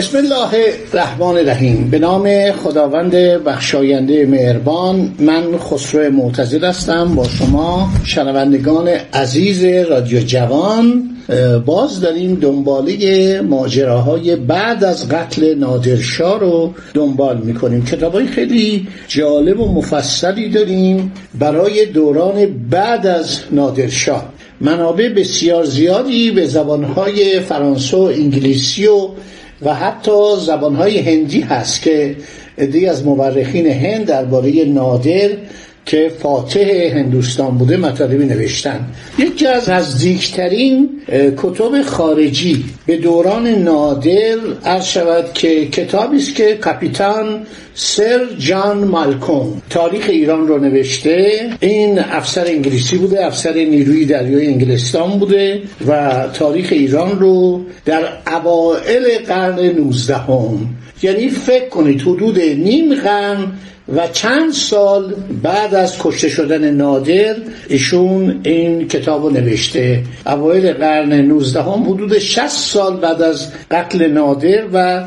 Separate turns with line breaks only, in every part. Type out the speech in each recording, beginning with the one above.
بسم الله الرحمن الرحیم. به نام خداوند بخشاینده مهربان من خسرو معتزد هستم. با شما شنوندگان عزیز رادیو جوان. باز داریم دنباله ماجراهای بعد از قتل نادرشاه رو دنبال می‌کنیم. کتاب های خیلی جالب و مفصلی داریم برای دوران بعد از نادرشاه منابع بسیار زیادی به زبانهای فرانسه و انگلیسی و و حتی زبانهای هندی هست که عدهای از مورخین هند درباره نادر که فاتح هندوستان بوده مطالبی نوشتن. یکی از نزدیکترین کتب خارجی به دوران نادر عرض شود که کتابی است که کاپیتان سر جان مالکوم. تاریخ ایران رو نوشته. این افسر انگلیسی بوده افسر نیروی دریای انگلستان بوده و تاریخ ایران رو در اوائل قرن 19 هم. یعنی فکر کنید حدود نیم قرن و چند سال بعد از کشته شدن نادر ایشون این کتاب رو نوشته. اوایل قرن 19 هم حدود 60 سال بعد از قتل نادر و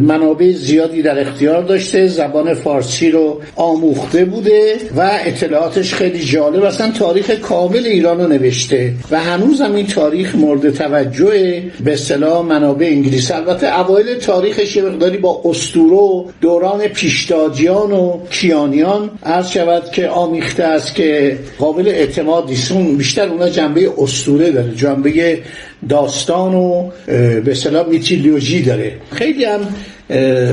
منابع زیادی در اختیار داشته زبان فارسی رو آموخته بوده و اطلاعاتش خیلی جالب. اصلا تاریخ کامل ایران رو نوشته و هنوز هم این تاریخ مورد توجه به اصطلاح منابع انگلیسی البته اوایل تاریخش یه مقداری با اسطوره و دوران پیشتاجیان و کیانیان عرض شود که آمیخته است که قابل اعتماد نیستون بیشتر اونا جنبه اسطوره داره جنبه داستان و به اصطلاح میتیلیوژی داره. خیلی هم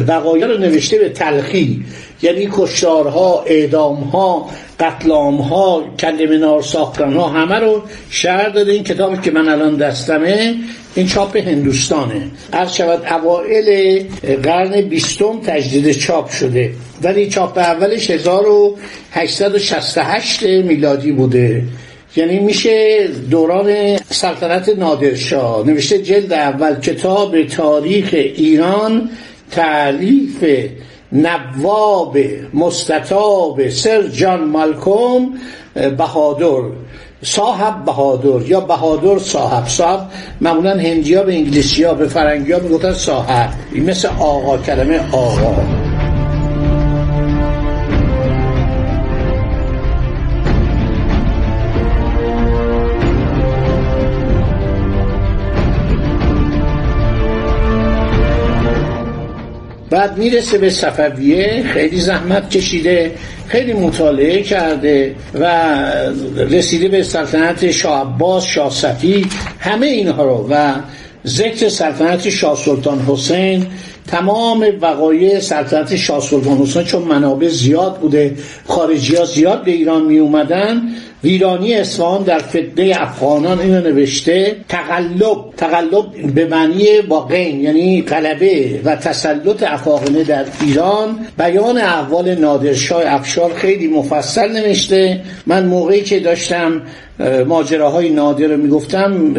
وقایع رو نوشته به تلخی. یعنی کشتارها اعدامها قتلامها کلمه نار ساختنها همه رو شهر داده. این کتابی که من الان دستمه این چاپ هندوستانه. عرض شود اوائل قرن بیستم تجدید چاپ شده. ولی چاپ اولش 1868 میلادی بوده. یعنی میشه دوران سلطنت نادرشاه. نوشته جلد اول کتاب تاریخ ایران تعلیف نواب مستطاب سر جان مالکوم بهادر. صاحب بهادر یا بهادر صاحب. صاحب معمولا هندی به انگلیسی ها به فرنگی ها صاحب. مثل آقا کلمه آقا. بعد می‌رسه به صفویه خیلی زحمت کشیده خیلی مطالعه کرده و رسیده به سلطنت شاه عباس شاه صفی همه اینها رو و ذکر سلطنت شاه سلطان حسین تمام وقایع سلطنت شاه سلطان حسین چون منابع زیاد بوده خارجی ها زیاد به ایران می اومدن ویرانی اصفهان در فتنه افغانان اینو نوشته تقلب. تقلب به معنی با غین یعنی غلبه و تسلط افاقنه در ایران. بیان احوال نادرشاه افشار خیلی مفصل نوشته. من موقعی که داشتم ماجراهای نادر رو می‌گفتم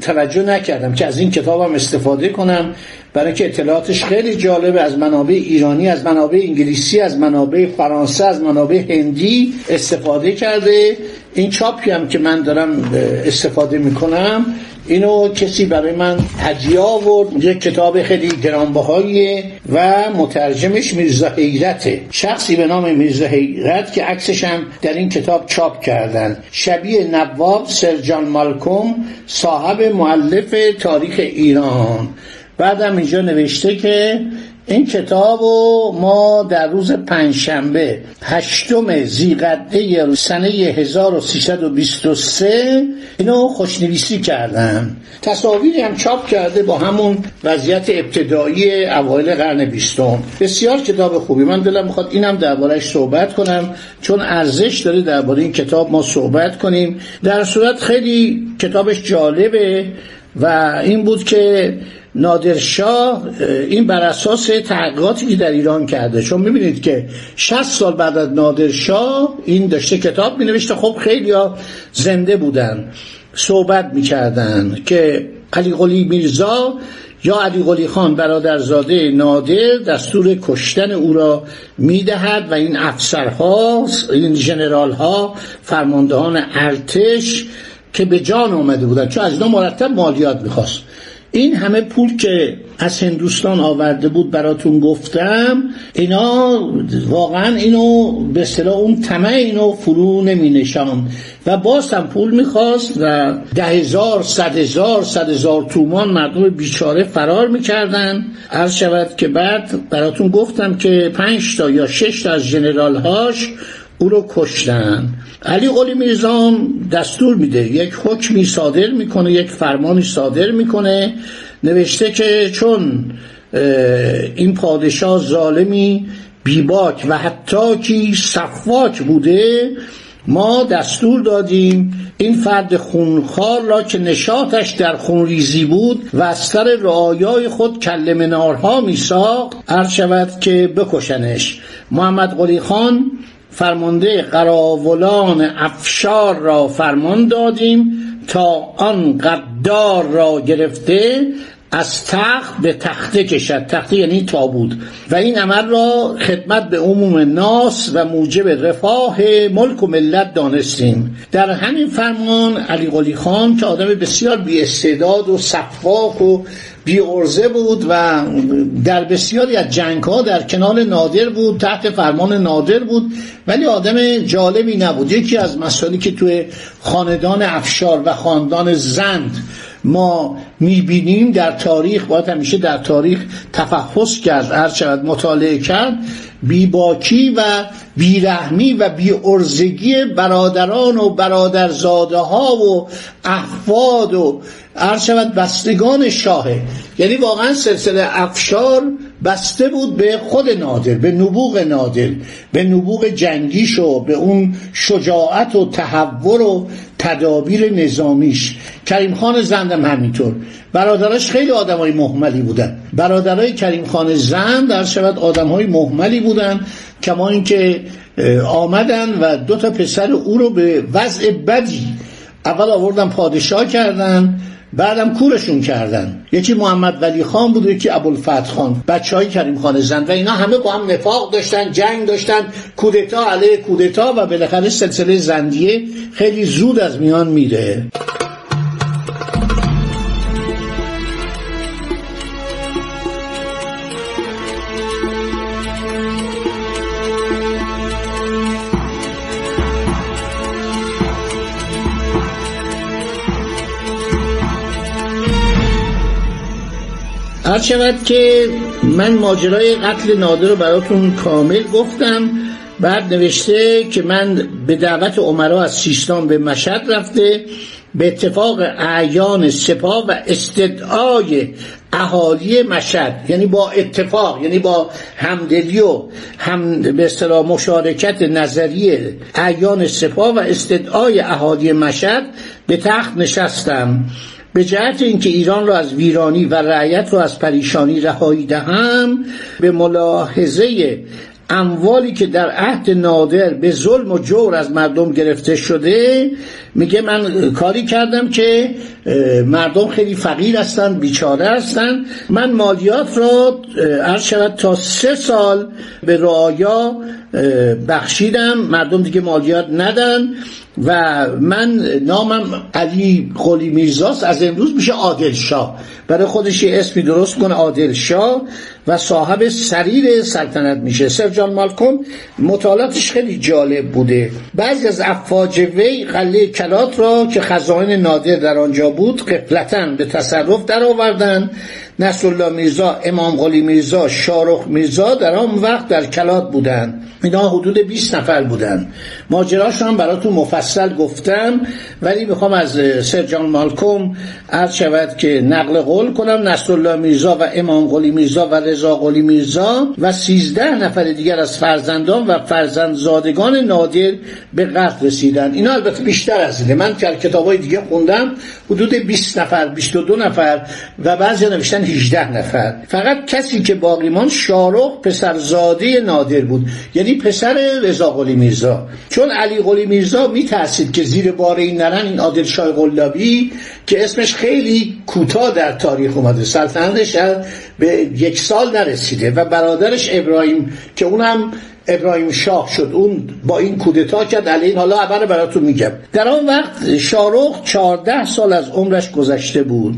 توجه نکردم که از این کتابم استفاده کنم. برای اینکه اطلاعاتش خیلی جالبه از منابع ایرانی از منابع انگلیسی از منابع فرانسه از منابع هندی استفاده کرده. این چاپی هم که من دارم استفاده می‌کنم اینو کسی برای من هدیه آورد. یک کتاب خیلی گرانبهاییه و مترجمش میرزا حیرته. شخصی به نام میرزا حیرت که عکسش هم در این کتاب چاپ کردن. شبیه نواب سرجان مالکوم صاحب معلف تاریخ ایران. بعدم اینجا نوشته که این کتاب رو ما در روز پنجشنبه هشتم زیقده سنه 1323 اینو خوشنویسی کردن تصاویری هم چاپ کرده با همون وضعیت ابتدایی اوایل قرن بیستم. بسیار کتاب خوبی. من دلم می‌خواد اینم دربارهش صحبت کنم چون ارزش داره درباره این کتاب ما صحبت کنیم. در صورت خیلی کتابش جالبه و این بود که نادرشاه این بر اساس تحقیقاتی که در ایران کرده. چون می‌بینید که 60 سال بعد از نادرشاه این داشته کتاب مینوشته. خب خیلی ها زنده بودن صحبت می‌کردن که علی قلی میرزا یا علی قلی خان برادرزاده نادر دستور کشتن او را می‌دهد و این افسرها این جنرال ها فرماندهان ارتش که به جان آمده بودن چون از اینا مرتب مالیات می‌خواست. این همه پول که از هندوستان آورده بود براتون گفتم اینا واقعا اینو به اصطلاح اون طمع اینو فرو نمی نشان و باز هم پول می‌خواست و ده هزار صد هزار صد هزار تومان مردم بیچاره فرار می‌کردن. عرض شود که بعد براتون گفتم که پنج تا یا شش تا از جنرال هاش او رو کشتن. علی قلی میرزام دستور میده. یک حکمی صادر می‌کنه یک فرمانی صادر می‌کنه. نوشته که چون این پادشاه ظالمی بیباک و حتی کی صفاک بوده ما دستور دادیم این فرد خونخوار را که نشاتش در خونریزی بود و از سر رعایای خود کل منارها میساق عرض شود که بکشنش. محمد قلی خان فرمانده قراولان افشار را فرمان دادیم تا آن قدار را گرفته از تخت به تخته کشد. تخته یعنی تابود و این عمل را خدمت به عموم ناس و موجب رفاه ملک و ملت دانستیم. در همین فرمان علی قلی خان که آدم بسیار بی استعداد و صفاک و بی ارزه بود و در بسیاری از جنگ ها در کنار نادر بود تحت فرمان نادر بود ولی آدم جالبی نبود. یکی از مسائلی که توی خاندان افشار و خاندان زند ما می‌بینیم در تاریخ باید همیشه در تاریخ تفحص کرد هر مطالعه کرد بیباکی و بیرحمی و بیارزگی برادران و برادرزاده ها و احفاد و عرض شود بستگان شاهه. یعنی واقعا سلسله افشار بسته بود به خود نادر به نبوغ نادر به نبوغ جنگیش و به اون شجاعت و تحور و تدابیر نظامیش. کریم خان زندم همینطور. برادراش خیلی آدمای محملی بودن. برادرای کریم خان زند در شود آدمای محملی بودن کما اینکه آمدن و دو تا پسر او رو به وضع بدی اول آوردن پادشاه کردن بعدم کورشون کردن. یکی محمد ولی خان بود یکی ابوالفتح خان. بچه های کریم خان زند. و اینا همه با هم نفاق داشتن جنگ داشتن. کودتا علیه کودتا و بالاخره سلسله زندیه خیلی زود از میان میره. هر شود که من ماجرای قتل نادر رو براتون کامل گفتم. بعد نوشته که من به دعوت عمرا از سیستان به مشهد رفته. به اتفاق اعیان سپاه و استدعای اهالی مشهد یعنی با اتفاق یعنی با همدلی و هم به اصطلاح مشارکت نظری اعیان سپاه و استدعای اهالی مشهد به تخت نشستم. به جهت اینکه ایران را از ویرانی و رعیت را از پریشانی رهایی دهم به ملاحظه اموالی که در عهد نادر به ظلم و جور از مردم گرفته شده میگه من کاری کردم که مردم خیلی فقیر هستن بیچاره هستن من مالیات را عرض شود تا سه سال به رعایا بخشیدم. مردم دیگه مالیات ندن. و من نامم علی قلی میرزاست از امروز میشه عادل شاه. برای خودش یه اسمی درست کنه عادل شاه. و صاحب سریر سلطنت میشه. سر جان مالکوم مطالعاتش خیلی جالب بوده. بعضی از افواج وی قله کلات را که خزائن نادر در آنجا بود قفلتا به تصرف در آوردن نصرالله میرزا امام قلی میرزا شارخ میرزا در آن وقت در کلات بودند. اینا حدود 20 نفر بودن ماجراش هم براتون مفصل گفتم ولی می‌خوام از سر جان مالکوم عرض شود که نقل قول کنم. نصرالله میرزا و امام قلی میرزا و رضا قلی میرزا و سیزده نفر دیگر از فرزندان و فرزندزادگان نادر به قتل رسیدن. اینا البته بیشتر از اینه. من در کتاب های دیگه خوندم حدود 20 نفر 22 نفر و بعضی نوشتن 18 نفر. فقط کسی که باقیمان شارخ پسرزاده نادر بود یعنی پسر رضا قلی میرزا. علی قلی میرزا میترسید که زیر بار این نرن این عادل شاه قلابی که اسمش خیلی کوتاه در تاریخ اومده سلطنتش به یک سال نرسیده و برادرش ابراهیم که اونم ابراهیم شاه شد اون با این کودتا کرد علی حالا اول براتون میگم. در آن وقت شارخ چهارده سال از عمرش گذشته بود.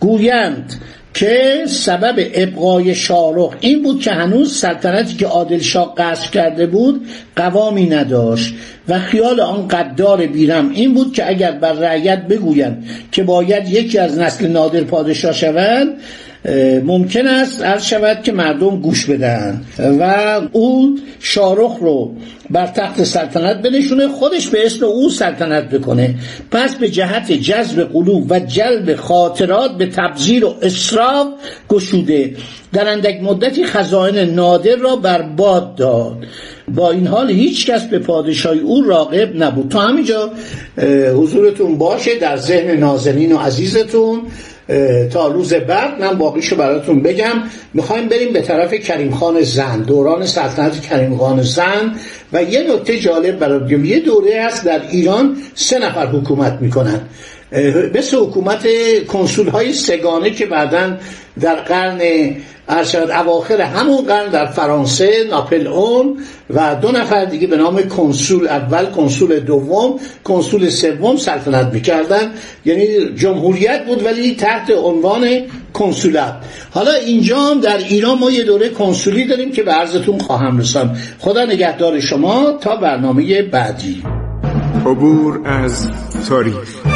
گویند که سبب ابقای شارخ این بود که هنوز سلطنتی که عادل شاه قصد کرده بود قوامی نداشت و خیال آن قدار بیرم این بود که اگر بر رعیت بگویند که باید یکی از نسل نادر پادشاه شوند ممکن است عرض شود که مردم گوش بدن و او شارخ رو بر تخت سلطنت بنشونه خودش به اسم او سلطنت بکنه. پس به جهت جذب قلوب و جلب خاطرات به تبذیر و اصراف گشوده. در اندک مدتی خزائن نادر را برباد داد. با این حال هیچ کس به پادشاهی او راقب نبود. تا همینجا حضورتون باشه در ذهن نازنین و عزیزتون. تا روز بعد من باقیشو براتون بگم. می‌خوایم بریم به طرف کریم خان زن دوران سلطنت کریم خان زن. و یه نکته جالب براتون یه دوره هست در ایران سه نفر حکومت می‌کنن. مثل حکومت کنسول های سگانه که بعدا در قرن ارشد اواخر همون قرن در فرانسه ناپل اون و دو نفر دیگه به نام کنسول اول کنسول دوم کنسول سوم سلطنت می‌کردن. یعنی جمهوریت بود ولی تحت عنوان کنسولت حالا اینجا هم در ایران ما یه دوره کنسولی داریم که به عرضتون خواهم رسان خدا نگهدار شما تا برنامه بعدی.
عبور از تاریخ.